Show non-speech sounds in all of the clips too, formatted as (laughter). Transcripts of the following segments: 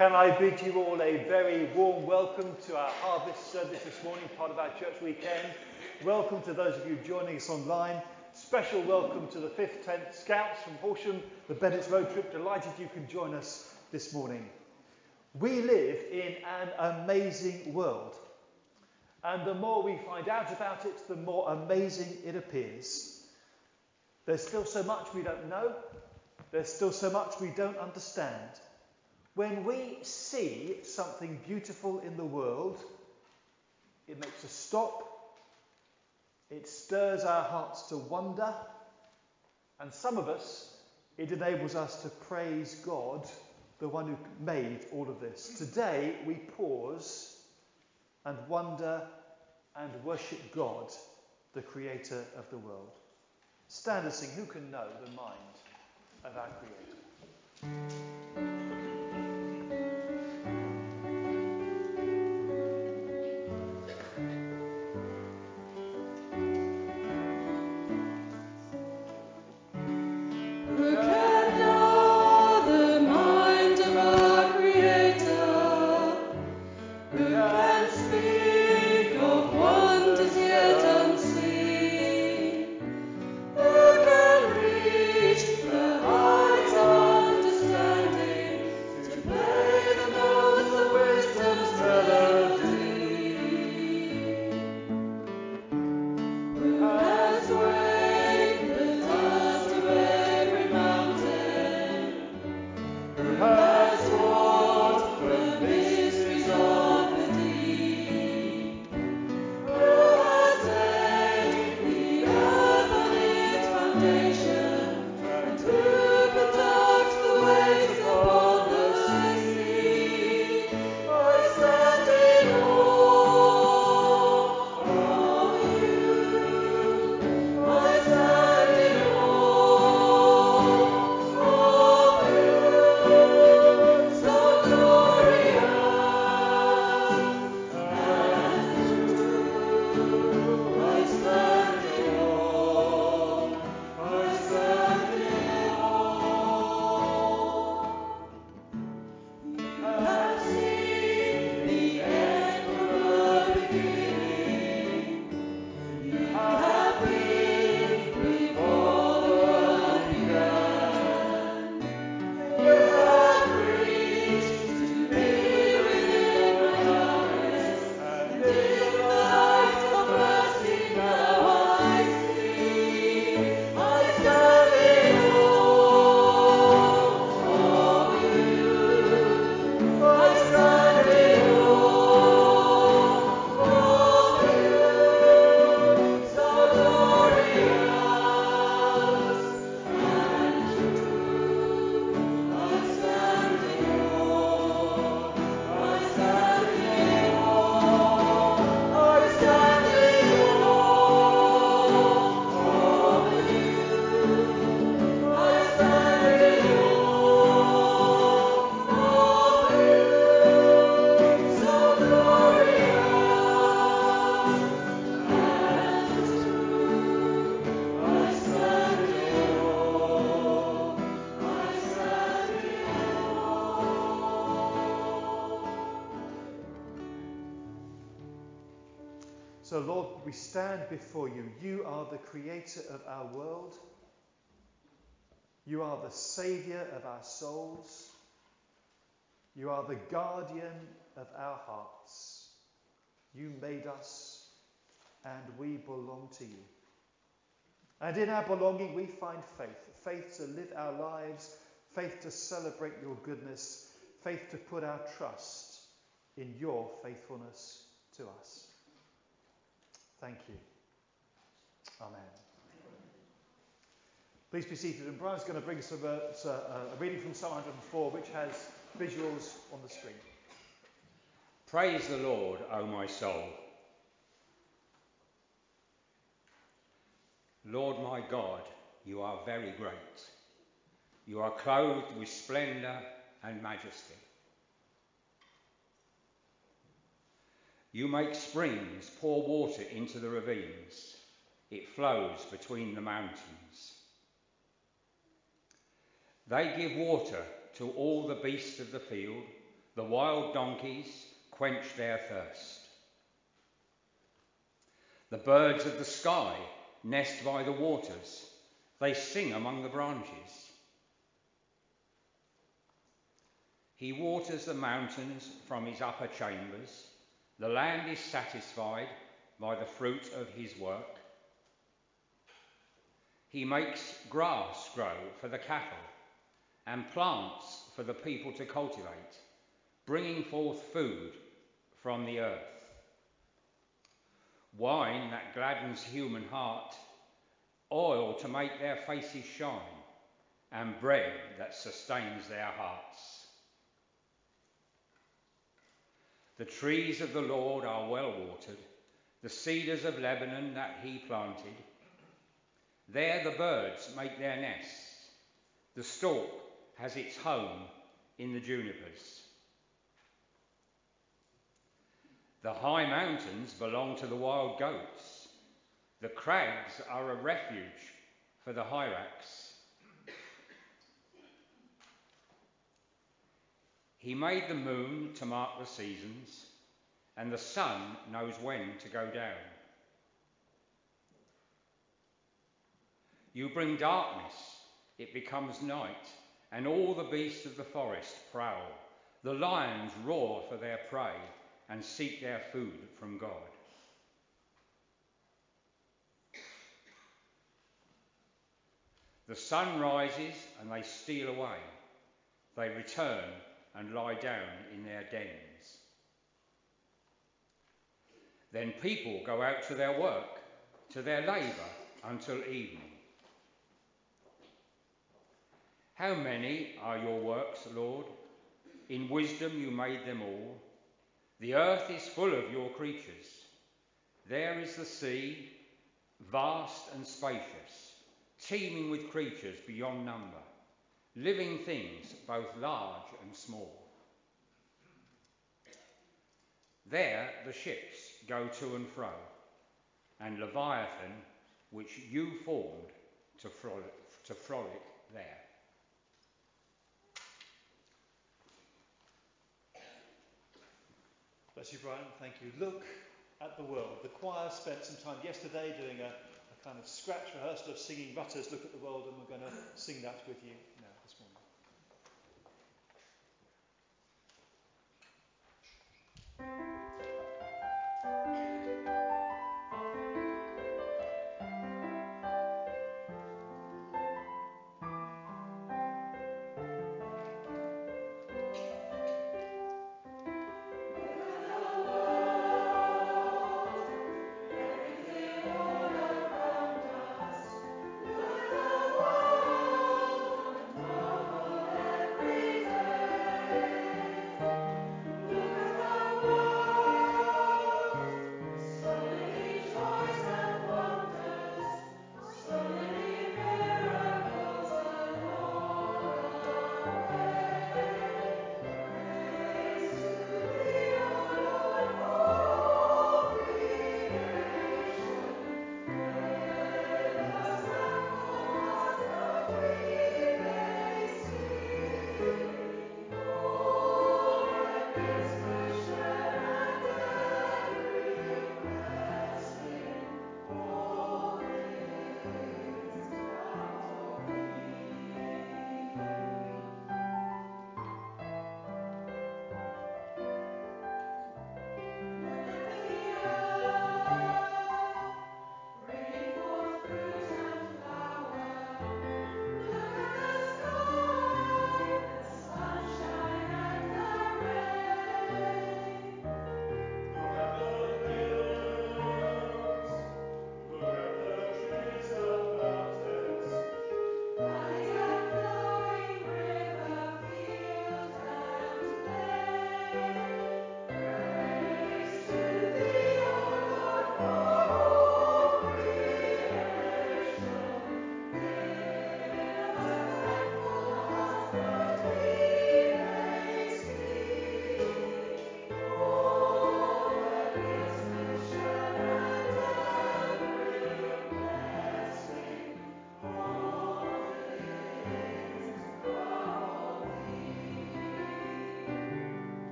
Can I bid you all a very warm welcome to our harvest service this morning, part of our church weekend. Welcome to those of you joining us online. Special welcome to the 5th 10th Scouts from Horsham, the Bennett's Road Trip. Delighted you can join us this morning. We live in an amazing world. And the more we find out about it, the more amazing it appears. There's still so much we don't know. There's still so much we don't understand. When we see something beautiful in the world, it makes us stop, it stirs our hearts to wonder, and some of us, it enables us to praise God, the one who made all of this. Today, we pause and wonder and worship God, the creator of the world. Stand and sing, Who can know the mind of our creator? We stand before you. You are the creator of our world. You are the saviour of our souls. You are the guardian of our hearts. You made us, and we belong to you. And in our belonging, we find faith faith to live our lives, faith to celebrate your goodness, faith to put our trust in your faithfulness to us. Thank you. Amen. Please be seated. And Brian's going to bring us a, uh, a, uh, a reading from Psalm 104, which has visuals on the screen. Praise the Lord, O my soul. Lord my God, you are very great. You are clothed with splendour and majesty. You make springs pour water into the ravines. It flows between the mountains. They give water to all the beasts of the field, The wild donkeys quench their thirst. The birds of the sky nest by the waters. They sing among the branches. He waters the mountains from his upper chambers. The land is satisfied by the fruit of his work. He makes grass grow for the cattle and plants for the people to cultivate, bringing forth food from the earth. Wine that gladdens human heart, oil to make their faces shine, and bread that sustains their hearts. The trees of the Lord are well watered, the cedars of Lebanon that he planted. There the birds make their nests. The stork has its home in the junipers. The high mountains belong to the wild goats. The crags are a refuge for the hyrax. He made the moon to mark the seasons, and the sun knows when to go down. You bring darkness, it becomes night, and all the beasts of the forest prowl. The lions roar for their prey and seek their food from God. The sun rises and they steal away. They return and lie down in their dens. Then people go out to their work, to their labour until evening. How many are your works, Lord? In wisdom you made them all. The earth is full of your creatures. There is the sea, vast and spacious, teeming with creatures beyond number, living things both large and small. There the ships go to and fro, and Leviathan, which you formed to frolic, to frolic there. Bless you, Brian. Thank you. Look at the world. The choir spent some time yesterday doing a, a kind of scratch rehearsal of singing Rutter's Look at the World, and we're going to sing that with you now Thank you.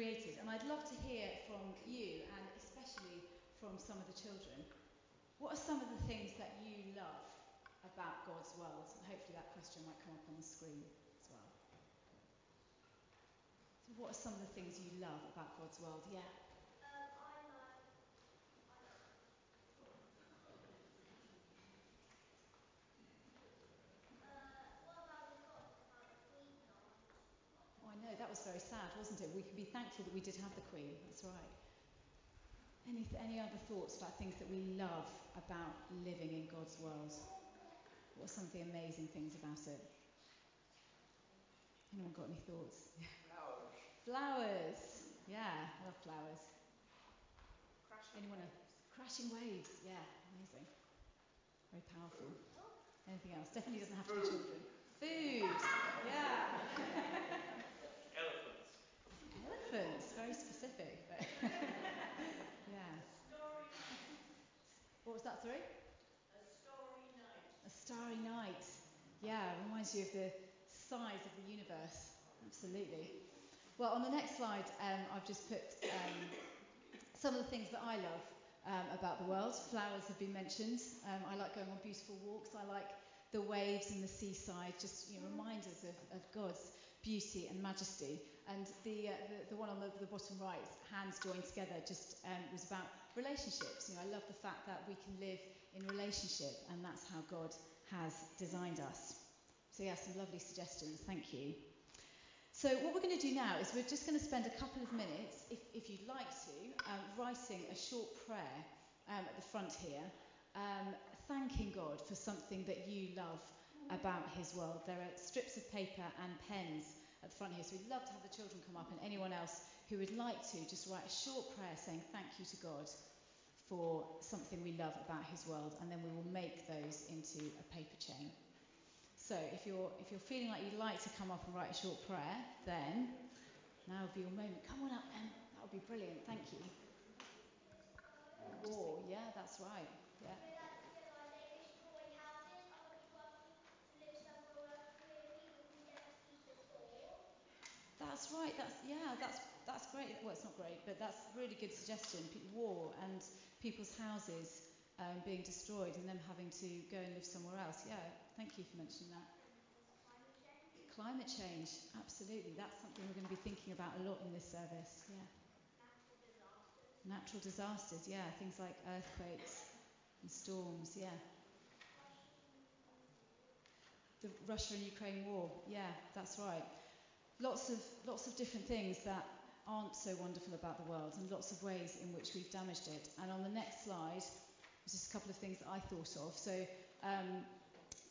Created. And I'd love to hear from you, and especially from some of the children. What are some of the things that you love about God's world? And hopefully that question might come up on the screen as well. So, what are some of the things you love about God's world? Yeah. that was very sad, wasn't it? We can be thankful that we did have the Queen. That's right. Any, any other thoughts about things that we love about living in God's world? What are some of the amazing things about it? Anyone got any thoughts? Flowers. flowers. Yeah, I love flowers. Crashing Anyone? waves. Crashing waves. Yeah, amazing. Very powerful. Anything else? Definitely doesn't have to be children. Food. Yeah. (laughs) elephants. Very specific, but (laughs) yeah. What was that, sorry? A starry night. A starry night. Yeah, reminds you of the size of the universe. Absolutely. Well, on the next slide, um, I've just put um, some of the things that I love um, about the world. Flowers have been mentioned. Um, I like going on beautiful walks. I like the waves and the seaside, just you know, reminders of, of God's beauty and majesty. And the, uh, the, the, one on the, the, bottom right, hands joined together, just um, was about relationships. You know, I love the fact that we can live in relationship, and that's how God has designed us. So, yeah, some lovely suggestions. Thank you. So, what we're going to do now is we're just going to spend a couple of minutes, if, if you'd like to, um, writing a short prayer um, at the front here, um, thanking God for something that you love about His world. There are strips of paper and pens at the front here, so we'd love to have the children come up and anyone else who would like to just write a short prayer saying thank you to God for something we love about His world, and then we will make those into a paper chain. So if you're if you're feeling like you'd like to come up and write a short prayer, then now would be your moment. Come on up, Em. That would be brilliant. Thank you. Oh, yeah, that's right. Yeah. That's right. That's yeah. That's that's great. Well, it's not great, but that's a really good suggestion. War and people's houses um, being destroyed and them having to go and live somewhere else. Yeah. Thank you for mentioning that. Climate change. Absolutely. That's something we're going to be thinking about a lot in this service. Yeah. Natural disasters. Yeah. Things like earthquakes and storms. Yeah. The Russia and Ukraine war. Yeah. That's right lots of, lots of different things that aren't so wonderful about the world and lots of ways in which we've damaged it. And on the next slide, there's just a couple of things that I thought of. So, um,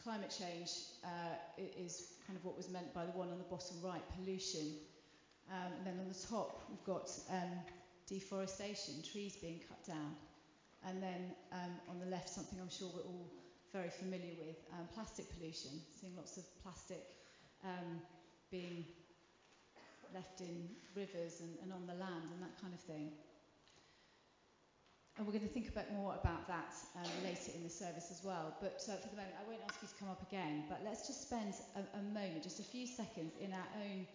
climate change uh, is kind of what was meant by the one on the bottom right, pollution. Um, and then on the top, we've got um, deforestation, trees being cut down. And then um, on the left, something I'm sure we're all very familiar with, um, plastic pollution, seeing lots of plastic um, being left in rivers and, and on the land and that kind of thing. And we're going to think a bit more about that um, later in the service as well. But uh, for the moment, I won't ask you to come up again, but let's just spend a, a moment, just a few seconds in our own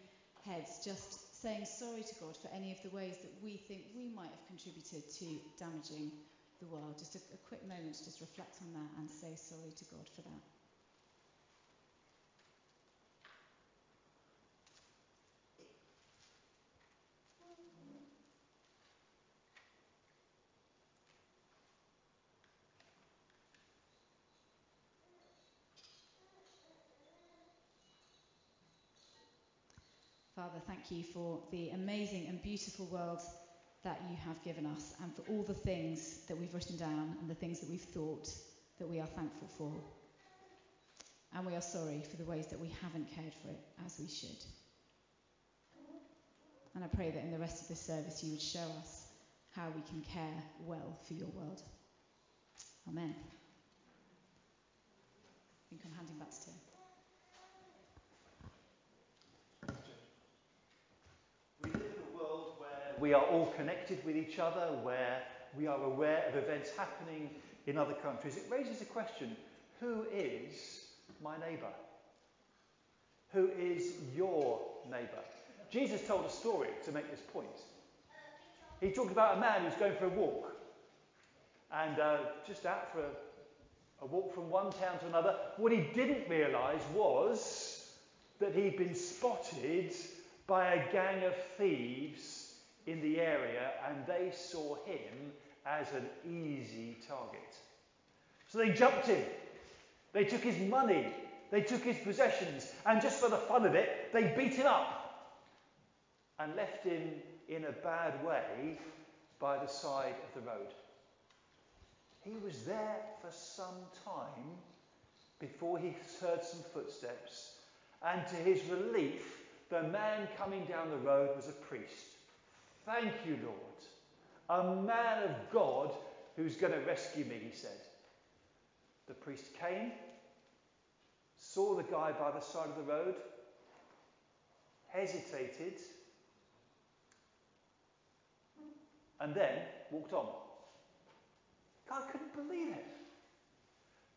heads, just saying sorry to God for any of the ways that we think we might have contributed to damaging the world. Just a, a quick moment to just reflect on that and say sorry to God for that. Father, thank you for the amazing and beautiful world that you have given us and for all the things that we've written down and the things that we've thought that we are thankful for. And we are sorry for the ways that we haven't cared for it as we should. And I pray that in the rest of this service you would show us how we can care well for your world. Amen. I think I'm handing back to Tim. We live in a world where we are all connected with each other, where we are aware of events happening in other countries. It raises a question who is my neighbour? Who is your neighbour? Jesus told a story to make this point. He talked about a man who's going for a walk and uh, just out for a, a walk from one town to another. What he didn't realise was that he'd been spotted by a gang of thieves in the area and they saw him as an easy target. So they jumped him. They took his money. They took his possessions. And just for the fun of it, they beat him up and left him in a bad way by the side of the road. He was there for some time before he heard some footsteps, and to his relief, the man coming down the road was a priest. Thank you, Lord. A man of God who's going to rescue me, he said. The priest came, saw the guy by the side of the road, hesitated, and then walked on. I couldn't believe it.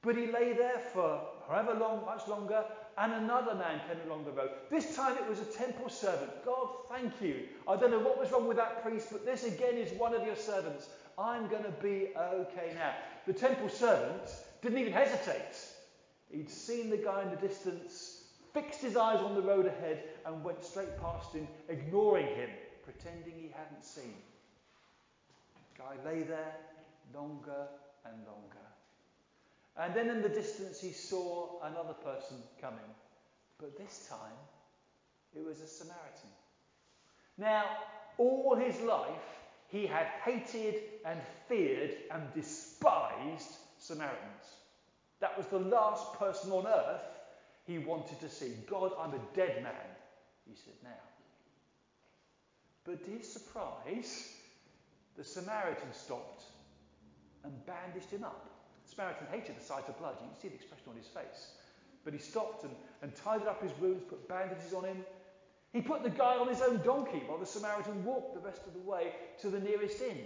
But he lay there for however long, much longer, and another man came along the road. This time it was a temple servant. God, thank you. I don't know what was wrong with that priest, but this again is one of your servants. I'm going to be okay now. The temple servant didn't even hesitate. He'd seen the guy in the distance, fixed his eyes on the road ahead, and went straight past him, ignoring him, pretending he hadn't seen. The guy lay there longer and longer. And then in the distance, he saw another person coming. But this time, it was a Samaritan. Now, all his life, he had hated and feared and despised Samaritans. That was the last person on earth he wanted to see. God, I'm a dead man, he said now. But to his surprise, the Samaritan stopped and bandaged him up. The Samaritan hated the sight of blood. You can see the expression on his face. But he stopped and, and tied up his wounds, put bandages on him. He put the guy on his own donkey while the Samaritan walked the rest of the way to the nearest inn.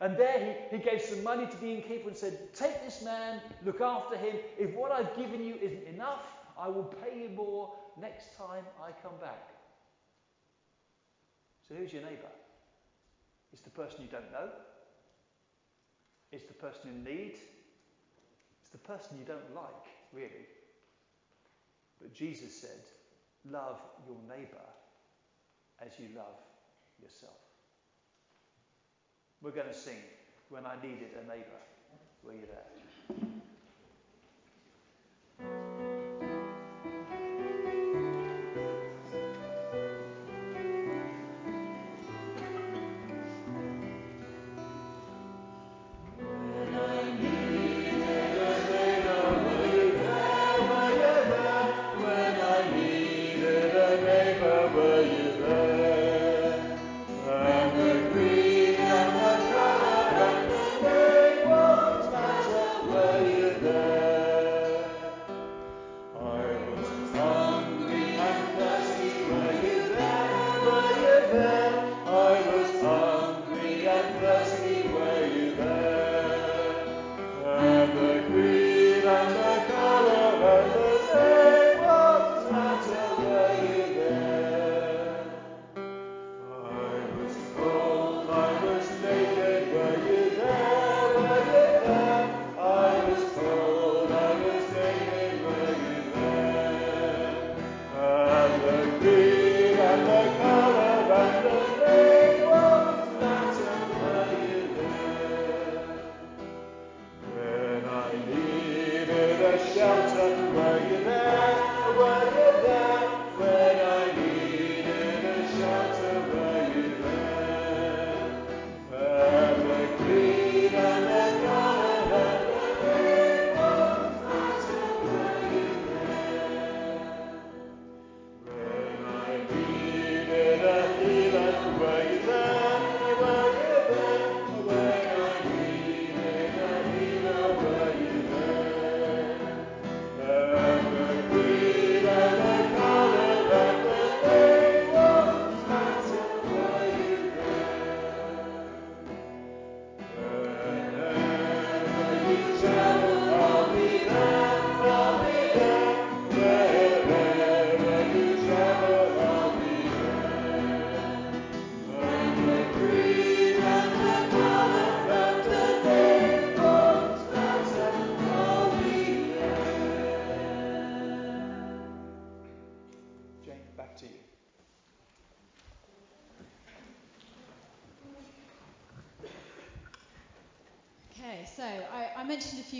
And there he, he gave some money to the innkeeper and said, Take this man, look after him. If what I've given you isn't enough, I will pay you more next time I come back. So who's your neighbour? It's the person you don't know. It's the person in need. It's the person you don't like, really. But Jesus said, Love your neighbour as you love yourself. We're going to sing When I Needed a Neighbour. Were you there?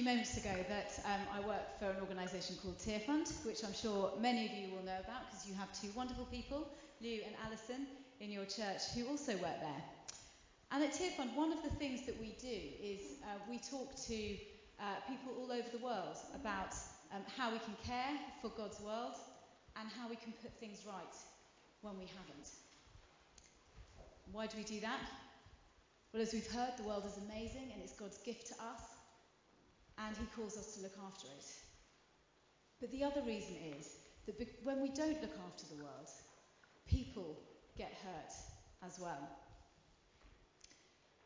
Few moments ago that um, I work for an organisation called Tearfund, which I'm sure many of you will know about because you have two wonderful people, Lou and Alison, in your church who also work there. And at Tearfund, one of the things that we do is uh, we talk to uh, people all over the world about um, how we can care for God's world and how we can put things right when we haven't. Why do we do that? Well, as we've heard, the world is amazing and it's God's gift to us, and He calls us to look after it. But the other reason is that when we don't look after the world, people get hurt as well.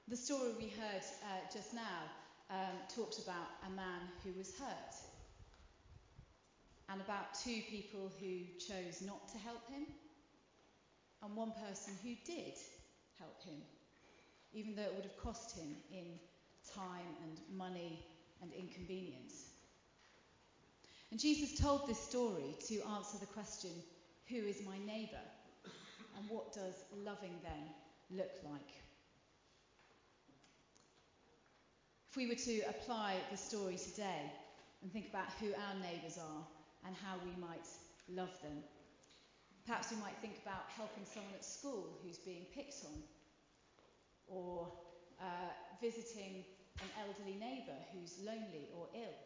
The story we heard uh, just now um, talked about a man who was hurt and about two people who chose not to help him and one person who did help him even though it would have cost him in time and money and inconvenience. And Jesus told this story to answer the question who is my neighbour? And what does loving them look like? If we were to apply the story today and think about who our neighbours are and how we might love them, perhaps we might think about helping someone at school who's being picked on or uh, visiting an elderly neighbour who's lonely or ill.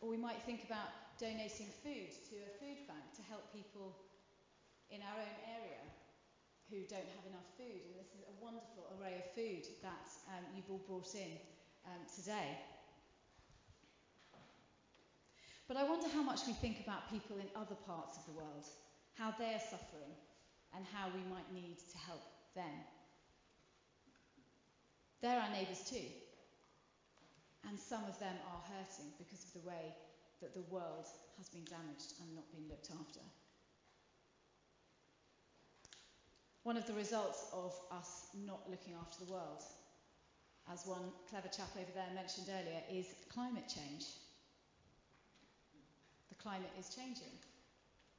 Or we might think about donating food to a food bank to help people in our own area who don't have enough food. And this is a wonderful array of food that um, you've all brought in um, today. But I wonder how much we think about people in other parts of the world, how they're suffering, and how we might need to help them. They're our neighbours too. And some of them are hurting because of the way that the world has been damaged and not been looked after. One of the results of us not looking after the world, as one clever chap over there mentioned earlier, is climate change. The climate is changing,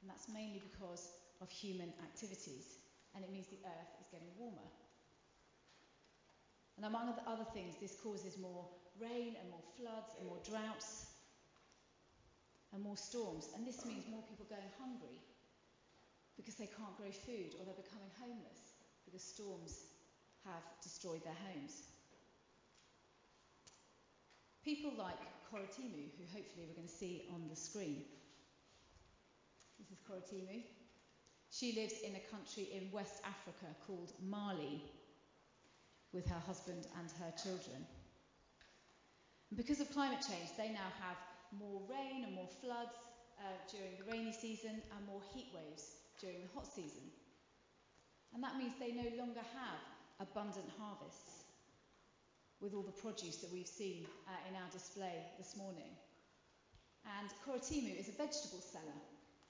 and that's mainly because of human activities and it means the earth is getting warmer. And among other things, this causes more rain and more floods and more droughts and more storms. And this means more people going hungry because they can't grow food or they're becoming homeless because storms have destroyed their homes. People like Koratimu, who hopefully we're going to see on the screen. This is Koratimu. She lives in a country in West Africa called Mali with her husband and her children. And because of climate change, they now have more rain and more floods uh, during the rainy season and more heat waves during the hot season. And that means they no longer have abundant harvests with all the produce that we've seen uh, in our display this morning. And Koratimu is a vegetable seller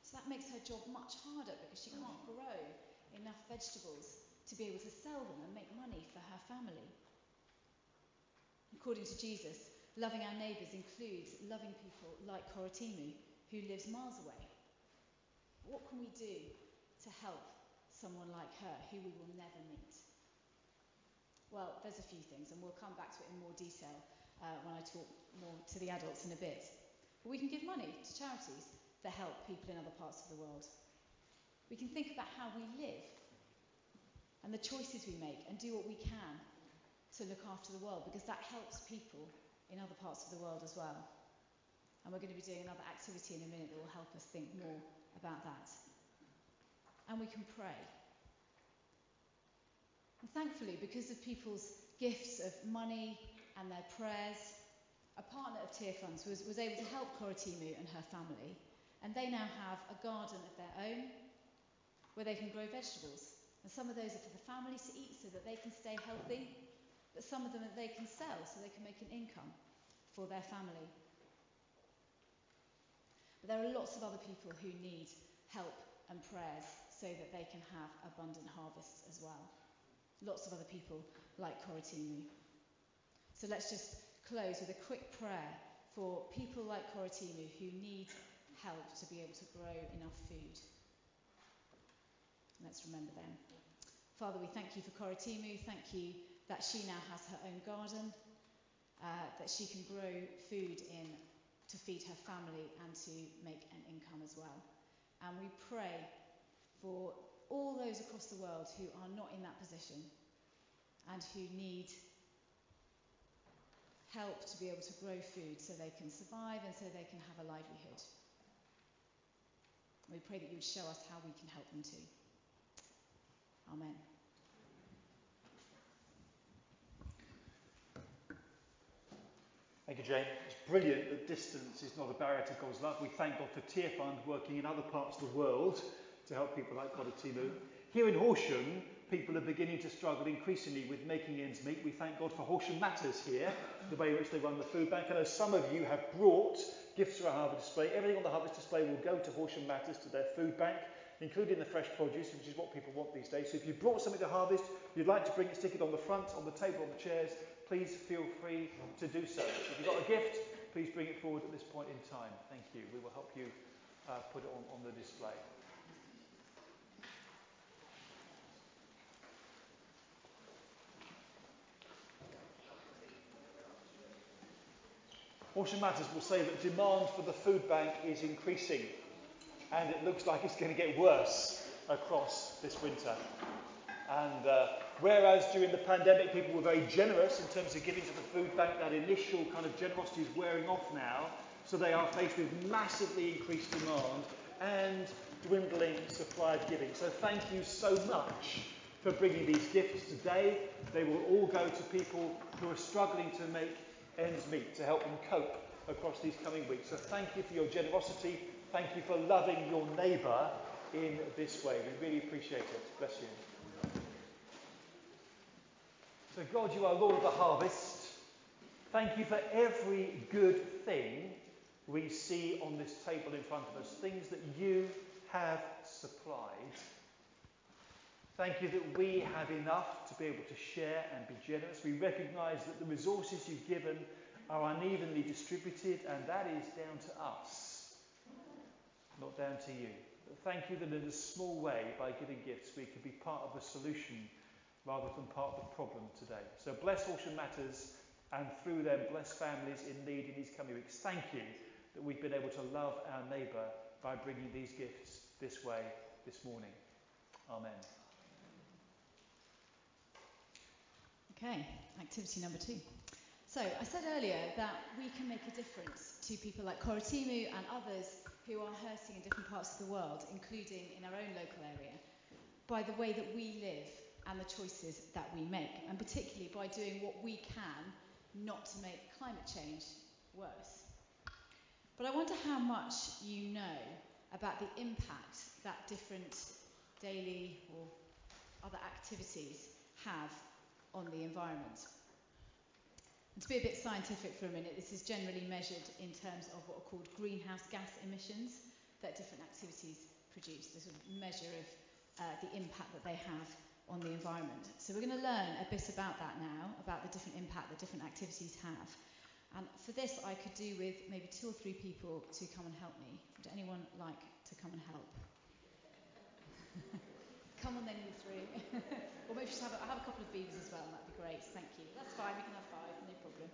so that makes her job much harder because she can't grow enough vegetables to be able to sell them and make money for her family. According to Jesus, loving our neighbours includes loving people like Koratimu, who lives miles away. What can we do to help someone like her who we will never meet? Well, there's a few things, and we'll come back to it in more detail uh, when I talk more to the adults in a bit. But we can give money to charities that help people in other parts of the world. We can think about how we live and the choices we make and do what we can to look after the world because that helps people in other parts of the world as well. And we're going to be doing another activity in a minute that will help us think more about that. And we can pray. And thankfully, because of people's gifts of money and their prayers, a partner of Tearfund's was, was able to help Koratimu and her family and they now have a garden of their own where they can grow vegetables. And some of those are for the families to eat so that they can stay healthy, but some of them they can sell so they can make an income for their family. But there are lots of other people who need help and prayers so that they can have abundant harvests as well. Lots of other people like Koratimu. So let's just close with a quick prayer for people like Koratimu who need help to be able to grow enough food. Let's remember them. Father, we thank you for Koratimu. Thank you that she now has her own garden, uh, that she can grow food in to feed her family and to make an income as well. And we pray for all those across the world who are not in that position and who need help to be able to grow food so they can survive and so they can have a livelihood. We pray that you would show us how we can help them too. Amen. Thank you, Jane. It's brilliant that distance is not a barrier to God's love. We thank God for Tearfund working in other parts of the world to help people like Koratimu. Here in Horsham, people are beginning to struggle increasingly with making ends meet. We thank God for Horsham Matters here, the way in which they run the food bank. I know some of you have brought gifts for our harvest display. Everything on the harvest display will go to Horsham Matters, to their food bank, including the fresh produce, which is what people want these days. So if you brought something to harvest, you'd like to bring it, stick it on the front, on the table, on the chairs, please feel free to do so. If you've got a gift, please bring it forward at this point in time. Thank you. We will help you uh, put it on, on the display. Horsham Matters will say that demand for the food bank is increasing and it looks like it's going to get worse across this winter. And uh, whereas during the pandemic people were very generous in terms of giving to the food bank, that initial kind of generosity is wearing off now. So they are faced with massively increased demand and dwindling supply of giving. So thank you so much for bringing these gifts today. They will all go to people who are struggling to make ends meet to help them cope across these coming weeks. So thank you for your generosity. Thank you for loving your neighbour in this way. We really appreciate it. Bless you. So, God, you are Lord of the harvest. Thank you for every good thing we see on this table in front of us, things that you have supplied. Thank you that we have enough to be able to share and be generous. We recognize that the resources you've given are unevenly distributed, and that is down to us, not down to you. But thank you that in a small way, by giving gifts, we can be part of the solution rather than part of the problem today. So bless Horsham Matters, and through them, bless families in need in these coming weeks. Thank you that we've been able to love our neighbour by bringing these gifts this way this morning. Amen. Okay, activity number two. So, I said earlier that we can make a difference to people like Koratimu and others who are hurting in different parts of the world, including in our own local area, by the way that we live and the choices that we make, and particularly by doing what we can not to make climate change worse. But I wonder how much you know about the impact that different daily or other activities have on the environment. To be a bit scientific for a minute, this is generally measured in terms of what are called greenhouse gas emissions that different activities produce, the sort measure of uh, the impact that they have on the environment. So we're going to learn a bit about that now, about the different impact that different activities have. And for this, I could do with maybe two or three people to come and help me. Would anyone like to come and help? (laughs) come on then, you three. or maybe just have a, have a couple of beavers as well, and that'd be great. Thank you. That's fine, we can have five, no problem.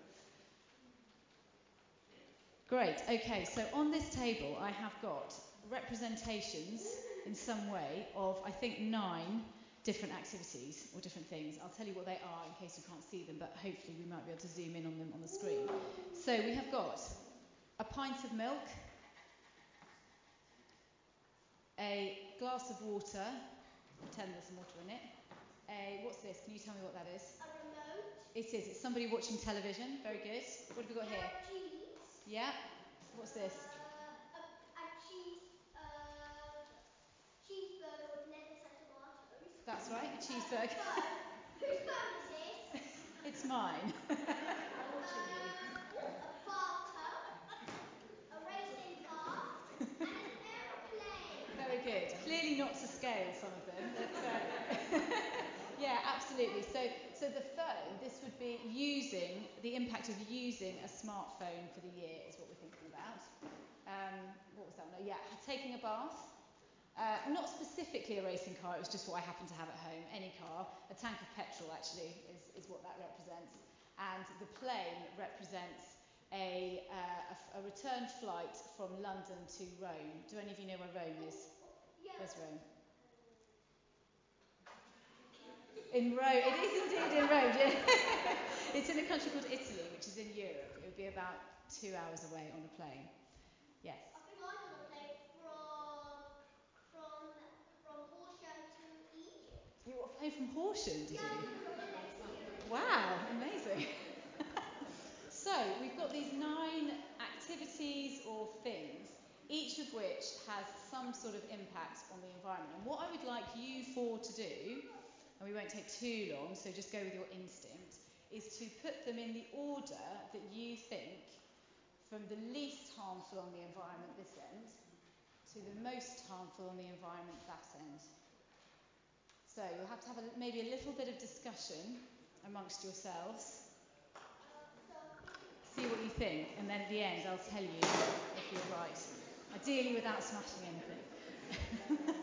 Great, okay, so on this table I have got representations in some way of, I think, nine different activities or different things. I'll tell you what they are in case you can't see them, but hopefully we might be able to zoom in on them on the screen. So we have got a pint of milk, a glass of water, pretend there's some water in it. A, what's this? Can you tell me what that is? A remote. It is. It's somebody watching television. Very good. What have we got here? Cheese. Yeah. What's this? Uh, a, a cheese. Uh, cheeseburger with lettuce and tomatoes. That's right. A cheeseburger. Whose phone is this? (laughs) it's mine. (laughs) (laughs) Uh, a bathtub. A racing car. And an aeroplane. Very good. Clearly not to scale, some of them. Uh, (laughs) yeah, absolutely. So, so the phone, this would be using, the impact of using a smartphone for the year is what we're thinking about. Um, what was that? No, yeah, taking a bath, Uh, not specifically a racing car, it was just what I happened to have at home, any car. A tank of petrol, actually, is, is what that represents. And the plane represents a, uh, a, a return flight from London to Rome. Do any of you know where Rome is? Where's Rome? In Rome, it is indeed in Rome. Yeah. (laughs) it's in a country called Italy, which is in Europe. It would be about two hours away on a plane. Yes. You were flying from Horsham, did Yeah, you? because I was next to you. Wow, amazing. (laughs) so, we've got these nine activities or things, each of which has some sort of impact on the environment. And what I would like you four to do, and we won't take too long, so just go with your instinct, is to put them in the order that you think from the least harmful on the environment this end to the most harmful on the environment that end. So you'll have to have a, maybe a little bit of discussion amongst yourselves. See what you think, and then at the end I'll tell you if you're right. Ideally without smashing anything. (laughs)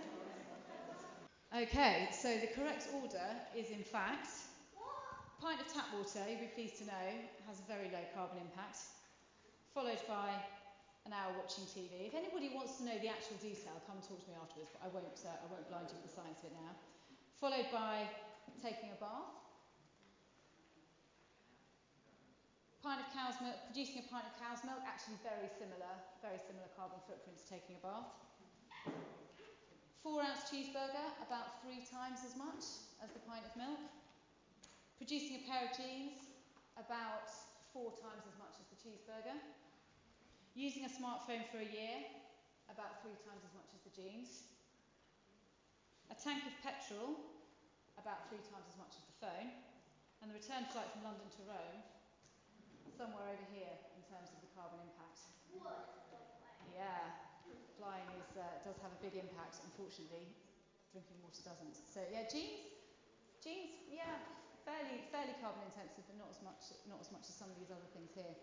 okay, so the correct order is in fact a pint of tap water, you'll be pleased to know, has a very low carbon impact, followed by an hour watching TV. If anybody wants to know the actual detail, come talk to me afterwards, but I won't, uh, I won't blind you with the science of it now followed by taking a bath. Pint of cow's milk, producing a pint of cow's milk, actually very similar, very similar carbon footprint to taking a bath. Four ounce cheeseburger, about three times as much as the pint of milk. Producing a pair of jeans, about four times as much as the cheeseburger. Using a smartphone for a year, about three times as much as the jeans. A tank of petrol, about three times as much as the phone. And the return flight from London to Rome, somewhere over here in terms of the carbon impact. What? Yeah, flying is, uh, does have a big impact, unfortunately. Drinking water doesn't. So, yeah, jeans, jeans, yeah, fairly, fairly carbon intensive, but not as much, not as much as some of these other things here.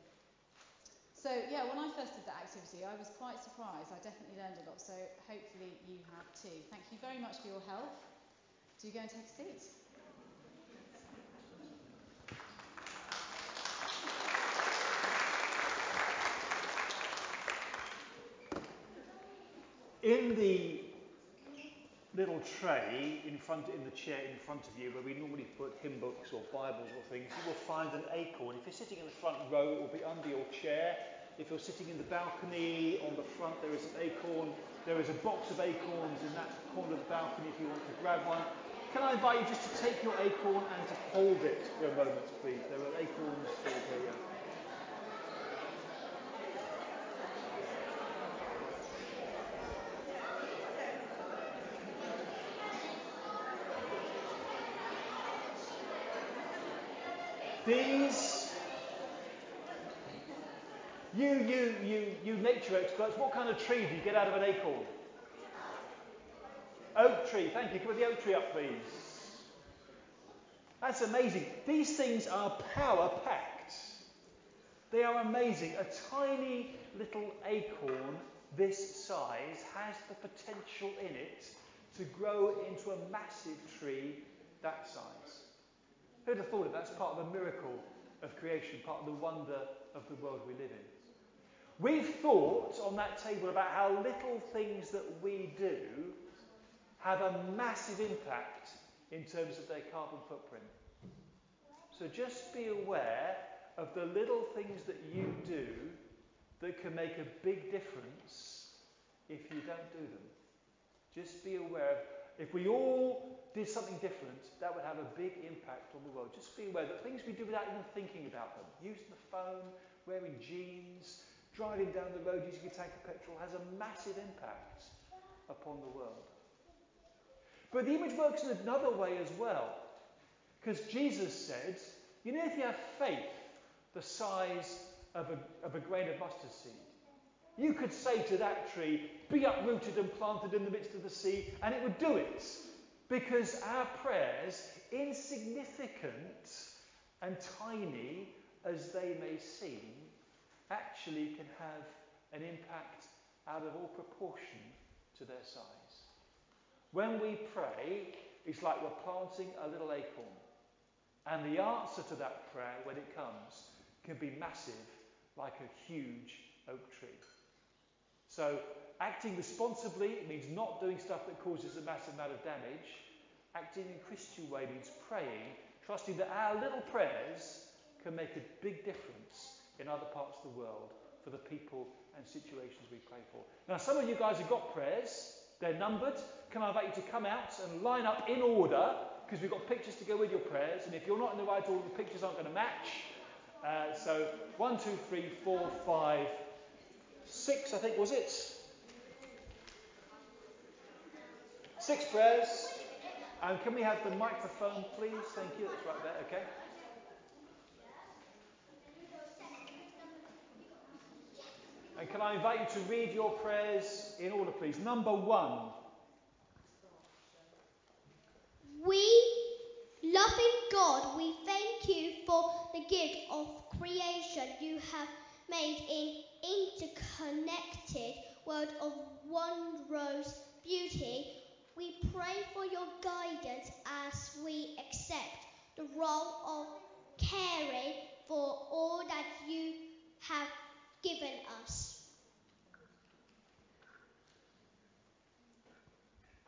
So, yeah, when I first did that activity, I was quite surprised. I definitely learned a lot, so hopefully you have too. Thank you very much for your help. Do you go and take a seat. In the little tray in front in the chair in front of you where we normally put hymn books or Bibles or things, you will find an acorn. If you're sitting in the front row, it will be under your chair. If you're sitting in the balcony on the front, there is an acorn. There is a box of acorns in that corner of the balcony if you want to grab one. Can I invite you just to take your acorn and to hold it for a moment, please? There are acorns for you. These, you, you, you, nature experts, what kind of tree do you get out of an acorn? Oak tree, thank you. Can we the oak tree up, please? That's amazing. These things are power packed. They are amazing. A tiny little acorn this size has the potential in it to grow into a massive tree that size. Who'd have thought it? That's part of the miracle of creation, part of the wonder of the world we live in. We've thought on that table about how little things that we do have a massive impact in terms of their carbon footprint. So just be aware of the little things that you do that can make a big difference if you don't do them. Just be aware of if we all did something different, that would have a big impact on the world. Just be aware that things we do without even thinking about them, using the phone, wearing jeans, driving down the road using a tank of petrol, has a massive impact upon the world. But the image works in another way as well. Because Jesus said, you know, if you have faith the size of a, of a grain of mustard seed, you could say to that tree, be uprooted and planted in the midst of the sea, and it would do it. Because our prayers, insignificant and tiny as they may seem, actually can have an impact out of all proportion to their size. When we pray, it's like we're planting a little acorn. And the answer to that prayer, when it comes, can be massive, like a huge oak tree. So, acting responsibly means not doing stuff that causes a massive amount of damage. Acting in Christian way means praying, trusting that our little prayers can make a big difference in other parts of the world for the people and situations we pray for. Now, some of you guys have got prayers, they're numbered. Can I invite you to come out and line up in order because we've got pictures to go with your prayers. And if you're not in the right order, the pictures aren't going to match. Uh, so, one, two, three, four, five, six, I think, was it? Six prayers. And can we have the microphone, please? Thank you. That's right there. Okay. And can I invite you to read your prayers in order, please? Number one. We, loving God, we thank you for the gift of creation you have made in interconnected world of wondrous beauty. We pray for your guidance as we accept the role of caring for all that you have given us.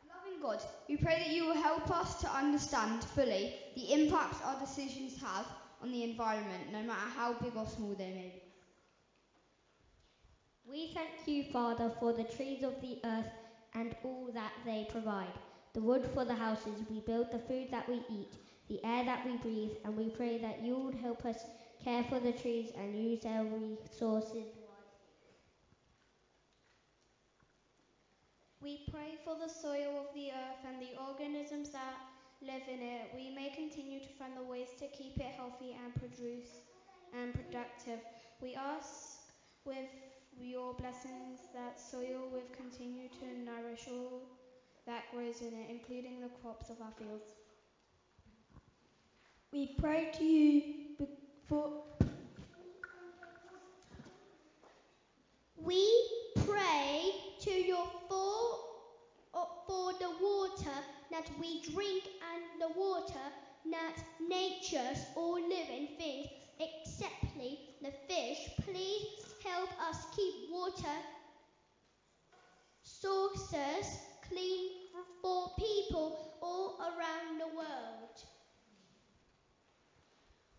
Loving God, we pray that you will help us to understand fully the impacts our decisions have on the environment, no matter how big or small they may be. We thank you, Father, for the trees of the earth and all that they provide. The wood for the houses we build, the food that we eat, the air that we breathe, and we pray that you would help us care for the trees and use their resources We pray for the soil of the earth and the organisms that live in it. We may continue to find the ways to keep it healthy and produce and productive. We ask with your blessings that soil will continue to nourish all that grows in it, including the crops of our fields. We pray to you for. We pray to your for, uh, for the water that we drink and the water that nature's all living things, exceptly the fish. Please help us keep water sources clean for people all around the world.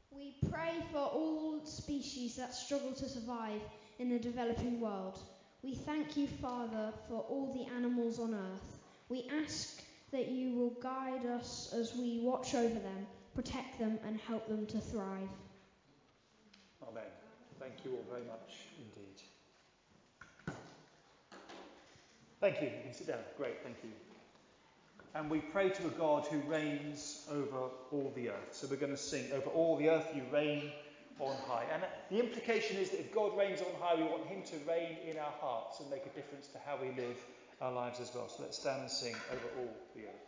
We pray for all species that struggle to survive in the developing world. We thank you, Father, for all the animals on earth. We ask that you will guide us as we watch over them, protect them, and help them to thrive. Amen. Thank you all very much indeed. Thank you. You can sit down. Great. Thank you. And we pray to a God who reigns over all the earth. So we're going to sing, Over all the earth you reign on high. And the implication is that if God reigns on high, we want Him to reign in our hearts and make a difference to how we live our lives as well. So let's stand and sing over all the earth.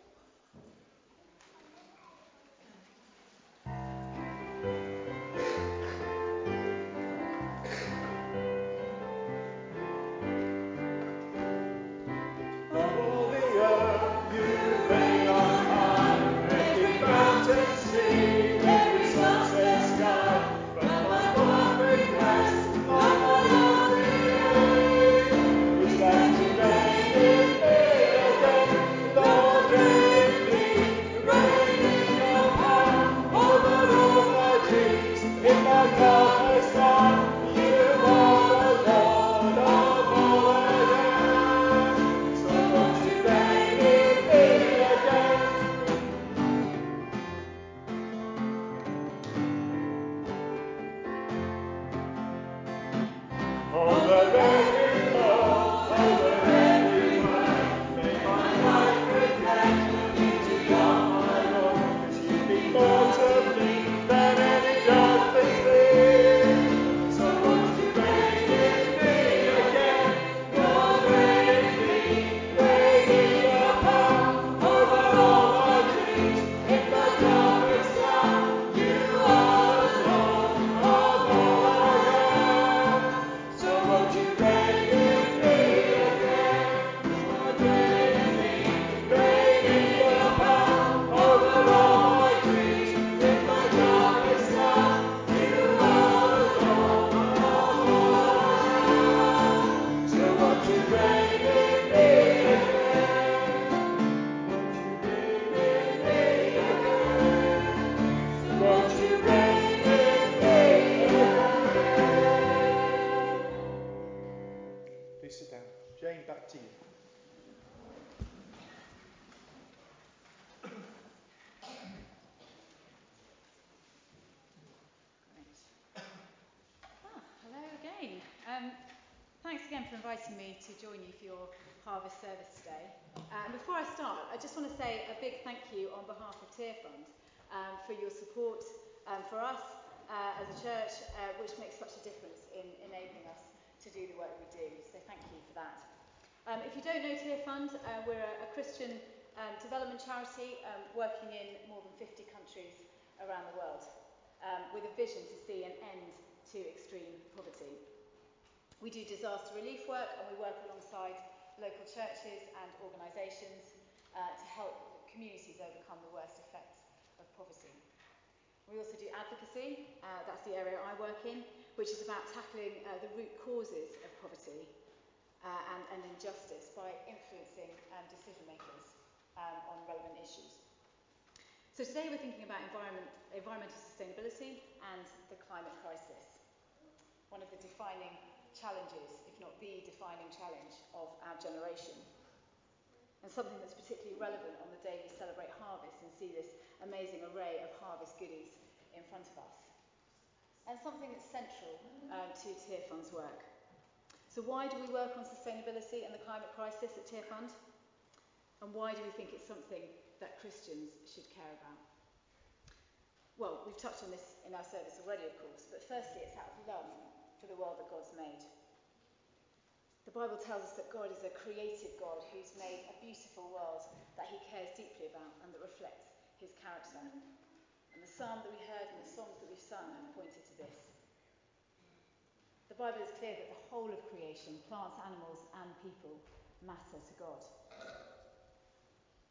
For us uh, as a church, uh, which makes such a difference in enabling us to do the work we do. So thank you for that. Um, if you don't know Tearfund, uh, we're a, a Christian um, development charity um, working in more than 50 countries around the world um, with a vision to see an end to extreme poverty. We do disaster relief work and we work alongside local churches and organisations uh, to help communities overcome the worst effects of poverty. We also do advocacy, uh, that's the area I work in, which is about tackling uh, the root causes of poverty uh, and, and injustice by influencing um, decision makers um, on relevant issues. So today we're thinking about environment, environmental sustainability and the climate crisis, one of the defining challenges, if not the defining challenge of our generation. And something that's particularly relevant on the day we celebrate harvest and see this amazing array of harvest goodies in front of us. And something that's central uh, to Tearfund's work. So, why do we work on sustainability and the climate crisis at Tearfund? And why do we think it's something that Christians should care about? Well, we've touched on this in our service already, of course, but firstly, it's out of love for the world that God's made. The Bible tells us that God is a creative God who's made a beautiful world that he cares deeply about and that reflects his character. And the psalm that we heard and the songs that we've sung have pointed to this. The Bible is clear that the whole of creation, plants, animals, and people, matter to God.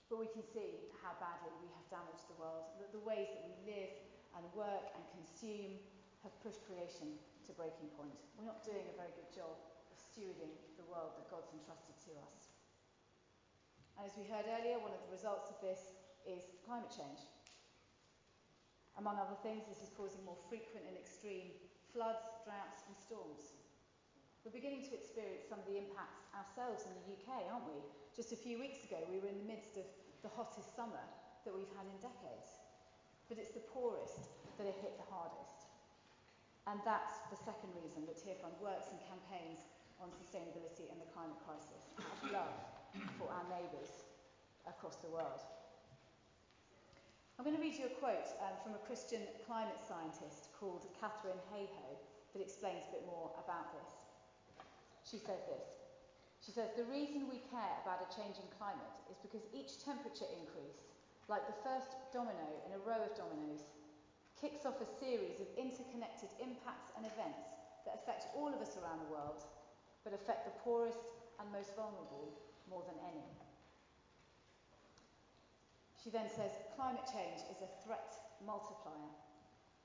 But we can see how badly we have damaged the world, that the ways that we live and work and consume have pushed creation to breaking point. We're not doing a very good job stewarding the world that God's entrusted to us. And as we heard earlier, one of the results of this is climate change. Among other things, this is causing more frequent and extreme floods, droughts, and storms. We're beginning to experience some of the impacts ourselves in the UK, aren't we? Just a few weeks ago, we were in the midst of the hottest summer that we've had in decades. But it's the poorest that are hit the hardest. And that's the second reason that Tearfund works and campaigns on sustainability and the climate crisis, out of love for our neighbours across the world. I'm going to read you a quote um, from a Christian climate scientist called Katharine Hayhoe that explains a bit more about this. She said this She says, The reason we care about a changing climate is because each temperature increase, like the first domino in a row of dominoes, kicks off a series of interconnected impacts and events that affect all of us around the world, but affect the poorest and most vulnerable more than any. She then says climate change is a threat multiplier.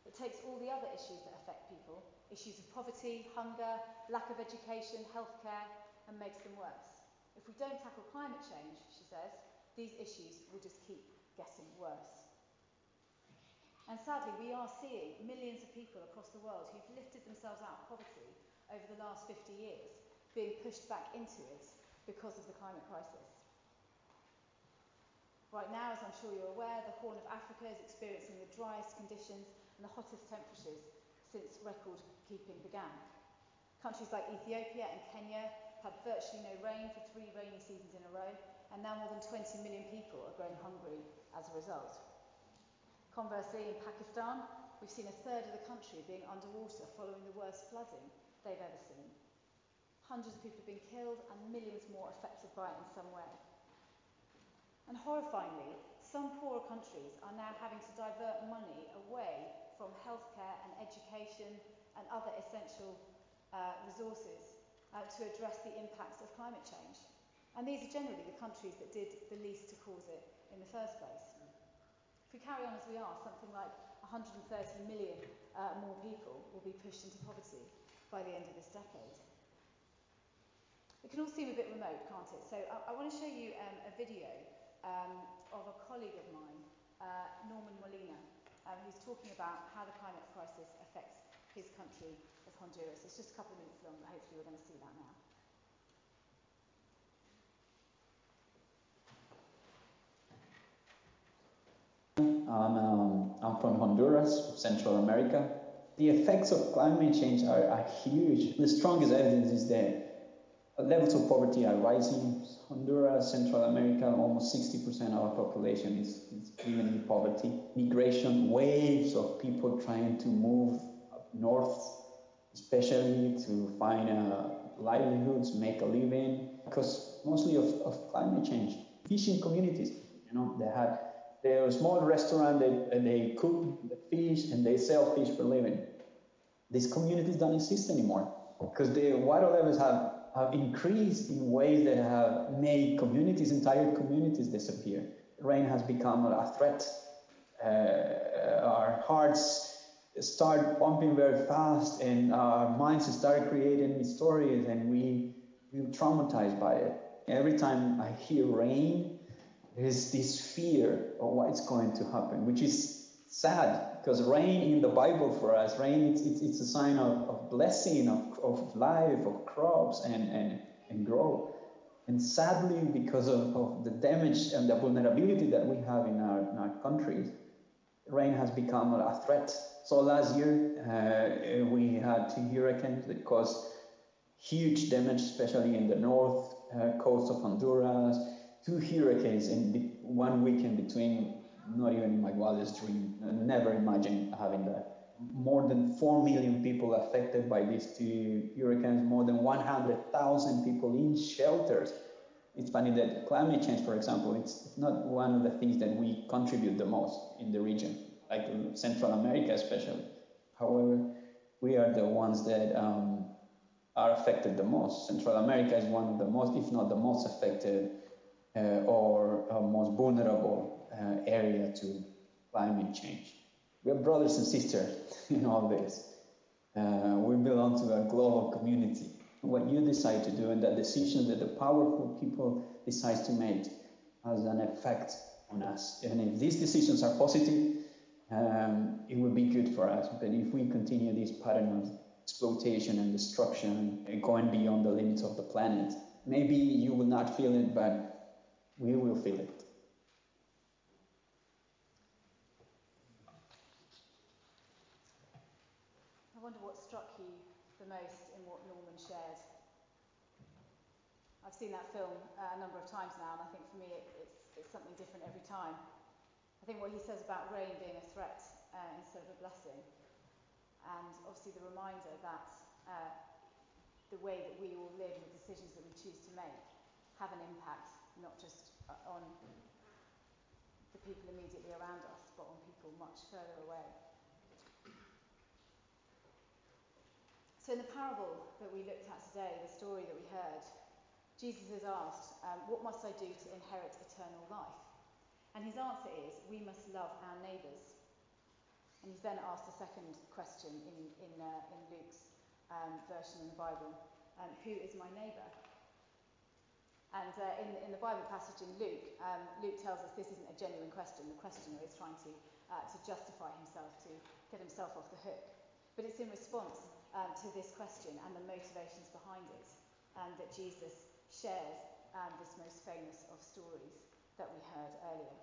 It takes all the other issues that affect people issues of poverty, hunger, lack of education, healthcare and makes them worse. If we don't tackle climate change, she says, these issues will just keep getting worse. And sadly, we are seeing millions of people across the world who've lifted themselves out of poverty over the last 50 years being pushed back into it because of the climate crisis. Right now, as I'm sure you're aware, the Horn of Africa is experiencing the driest conditions and the hottest temperatures since record keeping began. Countries like Ethiopia and Kenya had virtually no rain for three rainy seasons in a row, and now more than 20 million people are going hungry as a result. Conversely, in Pakistan, we've seen a third of the country being underwater following the worst flooding they've ever seen. Hundreds of people have been killed and millions more affected by it in some way. And horrifyingly, some poorer countries are now having to divert money away from healthcare and education and other essential uh, resources uh, to address the impacts of climate change. And these are generally the countries that did the least to cause it in the first place. If we carry on as we are, something like 130 million uh, more people will be pushed into poverty by the end of this decade. It can all seem a bit remote, can't it? So I, I want to show you um, a video um, of a colleague of mine, uh, Norman Molina, um, who's talking about how the climate crisis affects his country of Honduras. It's just a couple of minutes long, but hopefully we're going to see that now. I'm, um, I'm from Honduras, Central America. the effects of climate change are, are huge. The strongest evidence is that levels of poverty are rising. Honduras, Central America, almost 60% of our population is, is living in poverty. Migration waves of people trying to move north, especially to find uh, livelihoods, make a living, because mostly of, of climate change. Fishing communities, you know, they had they're a small restaurant, they, they cook the fish and they sell fish for living. These communities don't exist anymore because the water levels have, have increased in ways that have made communities, entire communities disappear. Rain has become a threat. Uh, our hearts start pumping very fast and our minds start creating stories and we feel traumatized by it. Every time I hear rain, there's this fear of what's going to happen, which is sad because rain in the Bible for us, rain it's, it's, it's a sign of, of blessing, of, of life, of crops and, and, and growth. And sadly, because of, of the damage and the vulnerability that we have in our, in our countries, rain has become a threat. So last year, uh, we had two hurricanes that caused huge damage, especially in the north uh, coast of Honduras, two hurricanes in one weekend between not even in my wildest dream. Never imagined having that. More than 4 million people affected by these two hurricanes, more than 100,000 people in shelters. It's funny that climate change, for example, it's, not one of the things that we contribute the most in the region, like Central America especially. However, we are the ones that um, are affected the most. Central America is one of the most, if not the most affected uh, or uh, most vulnerable uh, area to climate change. We are brothers and sisters (laughs) in all this. Uh, we belong to a global community. What you decide to do and the decision that the powerful people decide to make has an effect on us. And if these decisions are positive, um, it will be good for us. But if we continue this pattern of exploitation and destruction and going beyond the limits of the planet, maybe you will not feel it, but we will feel it. I wonder what struck you the most in what Norman shared. I've seen that film uh, a number of times now, and I think for me it, it's, it's something different every time. I think what he says about rain being a threat uh, instead of a blessing, and obviously the reminder that uh, the way that we all live and the decisions that we choose to make have an impact, not just uh, on the people immediately around us, but on people much further away. So, in the parable that we looked at today, the story that we heard, Jesus is asked, um, What must I do to inherit eternal life? And his answer is, We must love our neighbours. And he's then asked a second question in, in, uh, in Luke's um, version in the Bible um, Who is my neighbour? And uh, in, in the Bible passage in Luke, um, Luke tells us this isn't a genuine question. The questioner is trying to, uh, to justify himself, to get himself off the hook. But it's in response um, to this question and the motivations behind it um, that Jesus shares um, this most famous of stories that we heard earlier.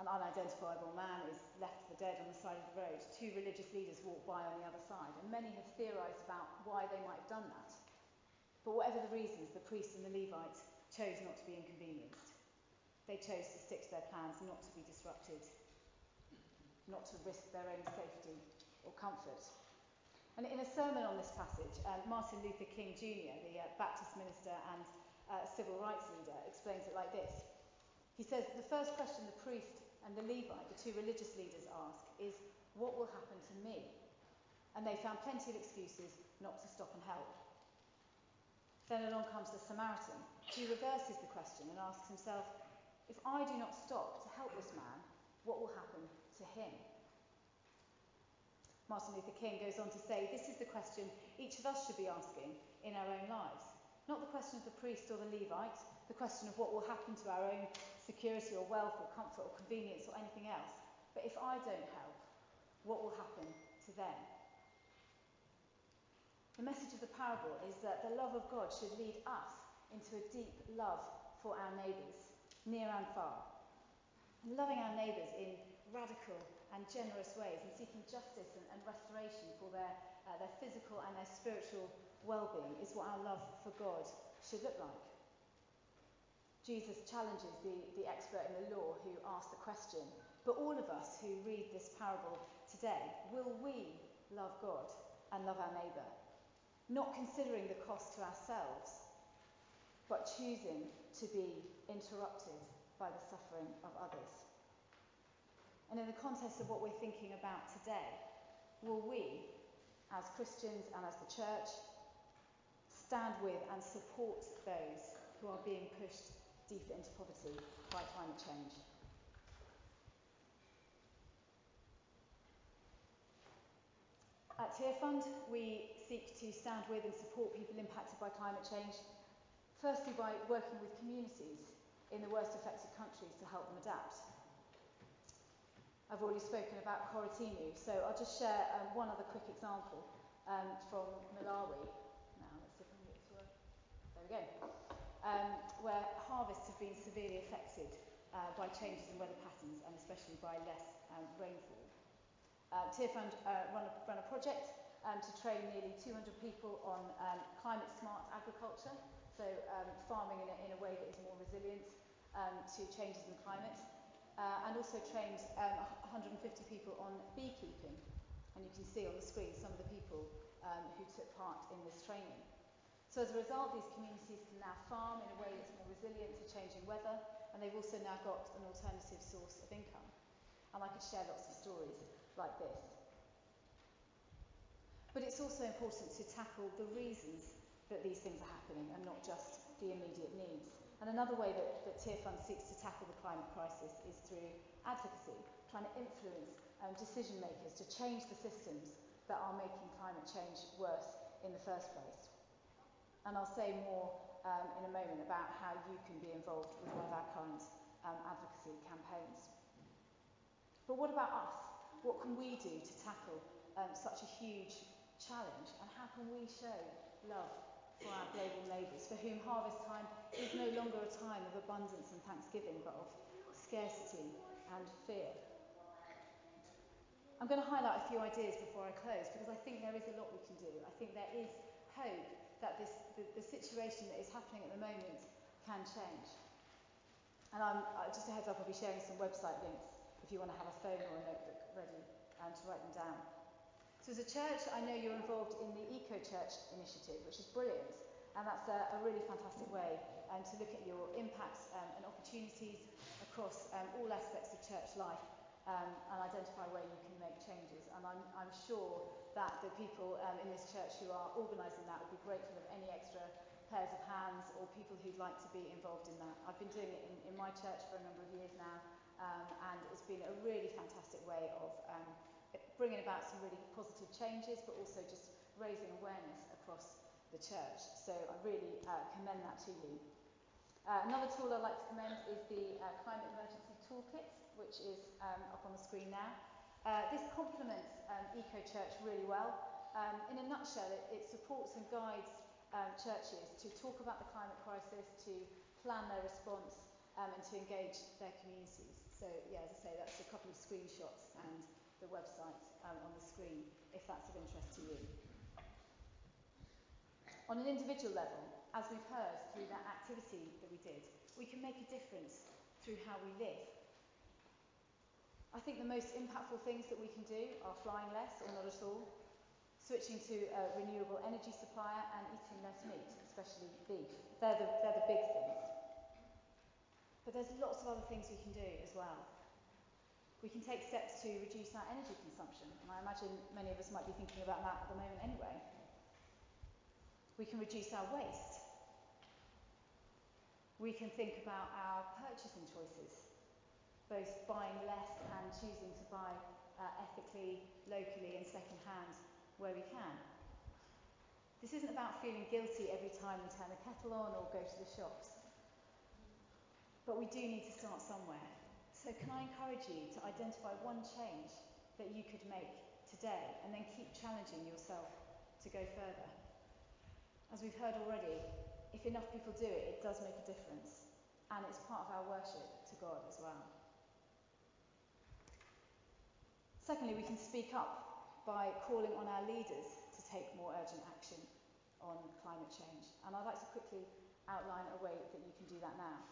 An unidentifiable man is left for dead on the side of the road. Two religious leaders walk by on the other side, and many have theorized about why they might have done that. But whatever the reasons, the priest and the Levites chose not to be inconvenienced. They chose to stick to their plans, not to be disrupted, not to risk their own safety or comfort. And in a sermon on this passage, um, Martin Luther King Jr., the uh, Baptist minister and uh, civil rights leader, explains it like this. He says, The first question the priest and the Levite, the two religious leaders, ask is, What will happen to me? And they found plenty of excuses not to stop and help. Then along comes the Samaritan. He reverses the question and asks himself, if I do not stop to help this man, what will happen to him? Martin Luther King goes on to say, This is the question each of us should be asking in our own lives. Not the question of the priest or the Levite, the question of what will happen to our own security or wealth or comfort or convenience or anything else. But if I don't help, what will happen to them? The message of the parable is that the love of God should lead us into a deep love for our neighbours, near and far. And loving our neighbours in radical and generous ways and seeking justice and, and restoration for their, uh, their physical and their spiritual well being is what our love for God should look like. Jesus challenges the, the expert in the law who asked the question, but all of us who read this parable today, will we love God and love our neighbour? Not considering the cost to ourselves, but choosing to be interrupted by the suffering of others. And in the context of what we're thinking about today, will we, as Christians and as the church, stand with and support those who are being pushed deeper into poverty by climate change. At Tearfund, we seek to stand with and support people impacted by climate change, firstly by working with communities in the worst affected countries to help them adapt. I've already spoken about Koratimu, so I'll just share um, one other quick example um, from Malawi. Now, let's see if I can get to work. There we go um, where harvests have been severely affected uh, by changes in weather patterns and especially by less um, rainfall. Uh, Tearfund uh, run, a, run a project um, to train nearly 200 people on um, climate smart agriculture, so um, farming in a, in a way that is more resilient um, to changes in climate, uh, and also trained um, 150 people on beekeeping. And you can see on the screen some of the people um, who took part in this training. So as a result, these communities can now farm in a way that's more resilient to changing weather, and they've also now got an alternative source of income. And I could share lots of stories like this. But it's also important to tackle the reasons that these things are happening and not just the immediate needs. And another way that, that Fund seeks to tackle the climate crisis is through advocacy, trying to influence um, decision makers to change the systems that are making climate change worse in the first place. And I'll say more um, in a moment about how you can be involved with one of our current um, advocacy campaigns. But what about us? What can we do to tackle um, such a huge challenge? And how can we show love for our global neighbours, for whom harvest time is no longer a time of abundance and thanksgiving, but of scarcity and fear? I'm going to highlight a few ideas before I close because I think there is a lot we can do. I think there is hope that this, the, the situation that is happening at the moment can change. And I'm, uh, just a heads up, I'll be sharing some website links if you want to have a phone or a notebook ready um, to write them down. So as a church, I know you're involved in the Eco Church initiative, which is brilliant. And that's a, a really fantastic way um, to look at your impacts um, and opportunities across um, all aspects of church life um, and identify where you can make changes. And I'm, I'm sure that the people um, in this church who are organising that would be grateful of any extra pairs of hands or people who'd like to be involved in that. I've been doing it in, in my church for a number of years now, um, and it's been a really fantastic way of um, bringing about some really positive changes, but also just raising awareness across the church. So I really uh, commend that to you. Uh, another tool I'd like to commend is the uh, Climate Emergency Toolkit, which is um, up on the screen now. Uh, this complements um, Eco Church really well. Um, in a nutshell, it, it supports and guides um, churches to talk about the climate crisis, to plan their response, um, and to engage their communities. So, yeah, as I say, that's a couple of screenshots and the website um, on the screen if that's of interest to you. On an individual level, as we've heard through that activity that we did, we can make a difference through how we live I think the most impactful things that we can do are flying less or not at all, switching to a renewable energy supplier, and eating less meat, especially beef. They're the, they're the big things. But there's lots of other things we can do as well. We can take steps to reduce our energy consumption, and I imagine many of us might be thinking about that at the moment anyway. We can reduce our waste. We can think about our purchasing choices both buying less and choosing to buy uh, ethically, locally, and second hand where we can. This isn't about feeling guilty every time we turn the kettle on or go to the shops. But we do need to start somewhere. So, can I encourage you to identify one change that you could make today and then keep challenging yourself to go further? As we've heard already, if enough people do it, it does make a difference. And it's part of our worship to God as well. Secondly, we can speak up by calling on our leaders to take more urgent action on climate change. And I'd like to quickly outline a way that you can do that now.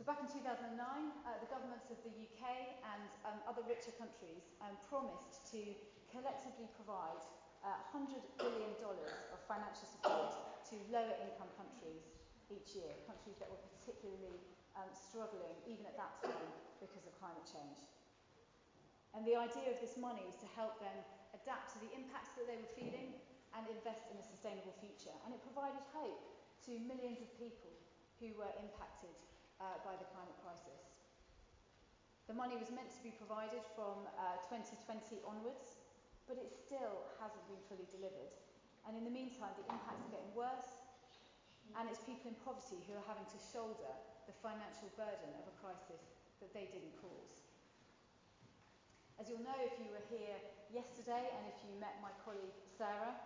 So back in 2009, uh, the governments of the UK and um, other richer countries um, promised to collectively provide uh, $100 billion of financial support to lower income countries each year, countries that were particularly um, struggling even at that time because of climate change. And the idea of this money was to help them adapt to the impacts that they were feeling and invest in a sustainable future. And it provided hope to millions of people who were impacted uh, by the climate crisis. The money was meant to be provided from uh, 2020 onwards, but it still hasn't been fully delivered. And in the meantime, the impacts are getting worse, and it's people in poverty who are having to shoulder the financial burden of a crisis that they didn't cause. As you'll know if you were here yesterday and if you met my colleague Sarah,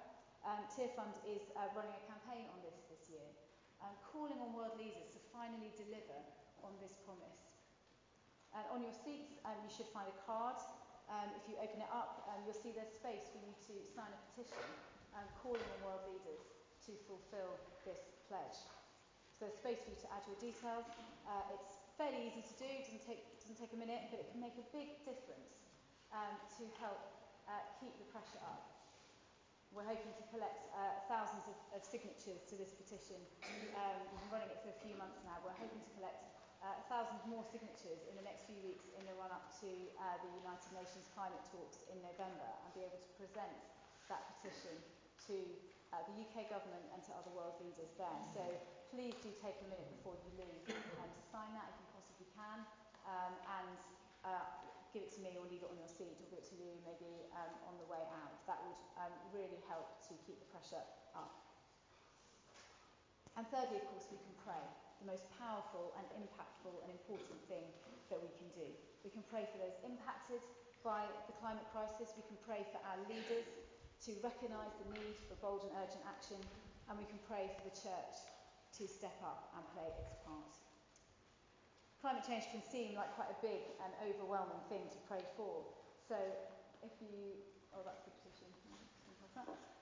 um, Tearfund is uh, running a campaign on this this year, um, calling on world leaders to finally deliver on this promise. And on your seats, um, you should find a card. Um, if you open it up, um, you'll see there's space for you to sign a petition um, calling on world leaders to fulfil this pledge. So there's space for you to add your details. Uh, it's fairly easy to do, it doesn't take, doesn't take a minute, but it can make a big difference um, to help uh, keep the pressure up. We're hoping to collect uh, thousands of, of, signatures to this petition. Um, we've been running it for a few months now. We're hoping to collect uh, thousands more signatures in the next few weeks in the run up to uh, the United Nations climate talks in November and be able to present that petition to uh, the UK government and to other world leaders there. So please do take a minute before you leave and sign that if you possibly can um, and uh, give it to me or leave it on your seat or give it to you maybe um, on the way out. That would um, really help to keep the pressure up. And thirdly, of course, we can pray. The most powerful and impactful and important thing that we can do. We can pray for those impacted by the climate crisis. We can pray for our leaders to recognise the need for bold and urgent action. And we can pray for the church to step up and play its part. Climate change can seem like quite a big and overwhelming thing to pray for. So if you, oh, that's the petition.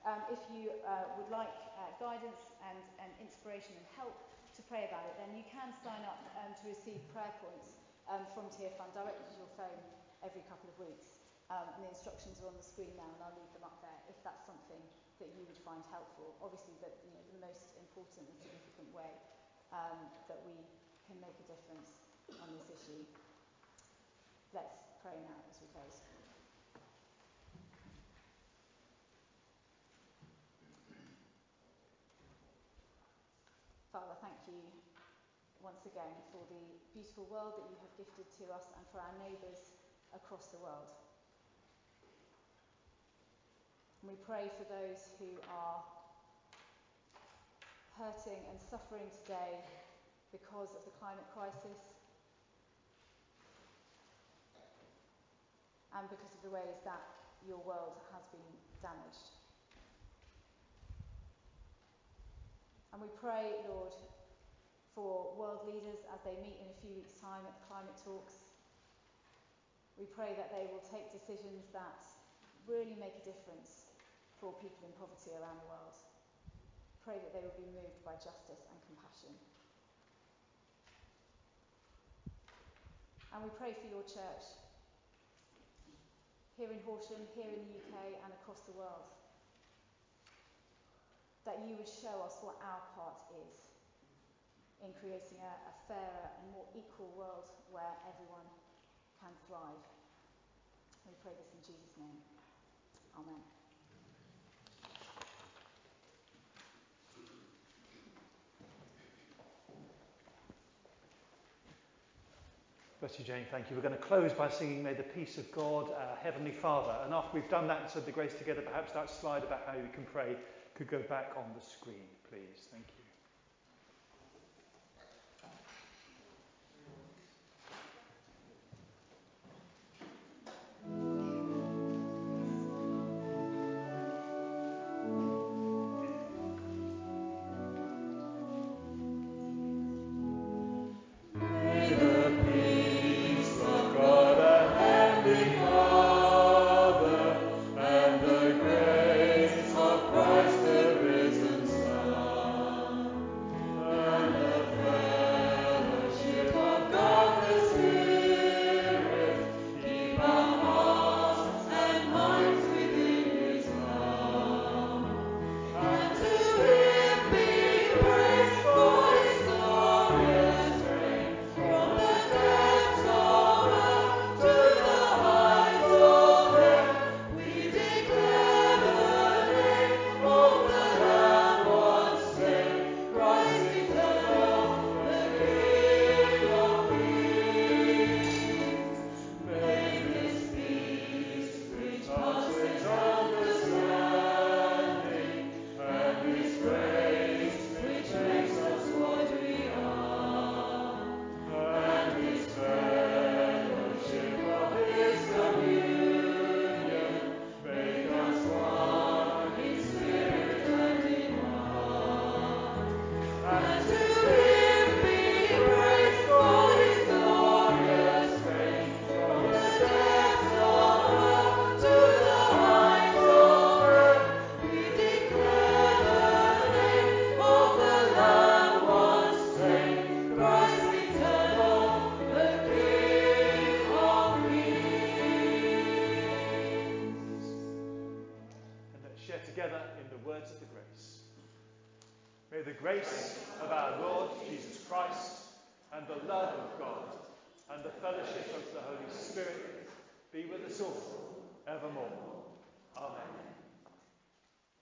Um, if you uh, would like uh, guidance and, and inspiration and help to pray about it, then you can sign up um, to receive prayer points um, from Tearfund directly to your phone every couple of weeks. Um, and the instructions are on the screen now, and I'll leave them up there if that's something that you would find helpful. Obviously, the, you know, the most important and significant way um, that we can make a difference on this issue. Let's pray now as we close. Father, thank you once again for the beautiful world that you have gifted to us and for our neighbours across the world. And we pray for those who are hurting and suffering today because of the climate crisis, and because of the ways that your world has been damaged. And we pray, Lord, for world leaders as they meet in a few weeks' time at the climate talks. We pray that they will take decisions that really make a difference for people in poverty around the world. Pray that they will be moved by justice and compassion. And we pray for your church here in Horsham, here in the UK, and across the world. That you would show us what our part is in creating a, a fairer and more equal world where everyone can thrive. We pray this in Jesus' name. Amen. Bless you, Jane. Thank you. We're going to close by singing May the Peace of God, our Heavenly Father. And after we've done that and said the grace together, perhaps that slide about how you can pray could go back on the screen, please. Thank you.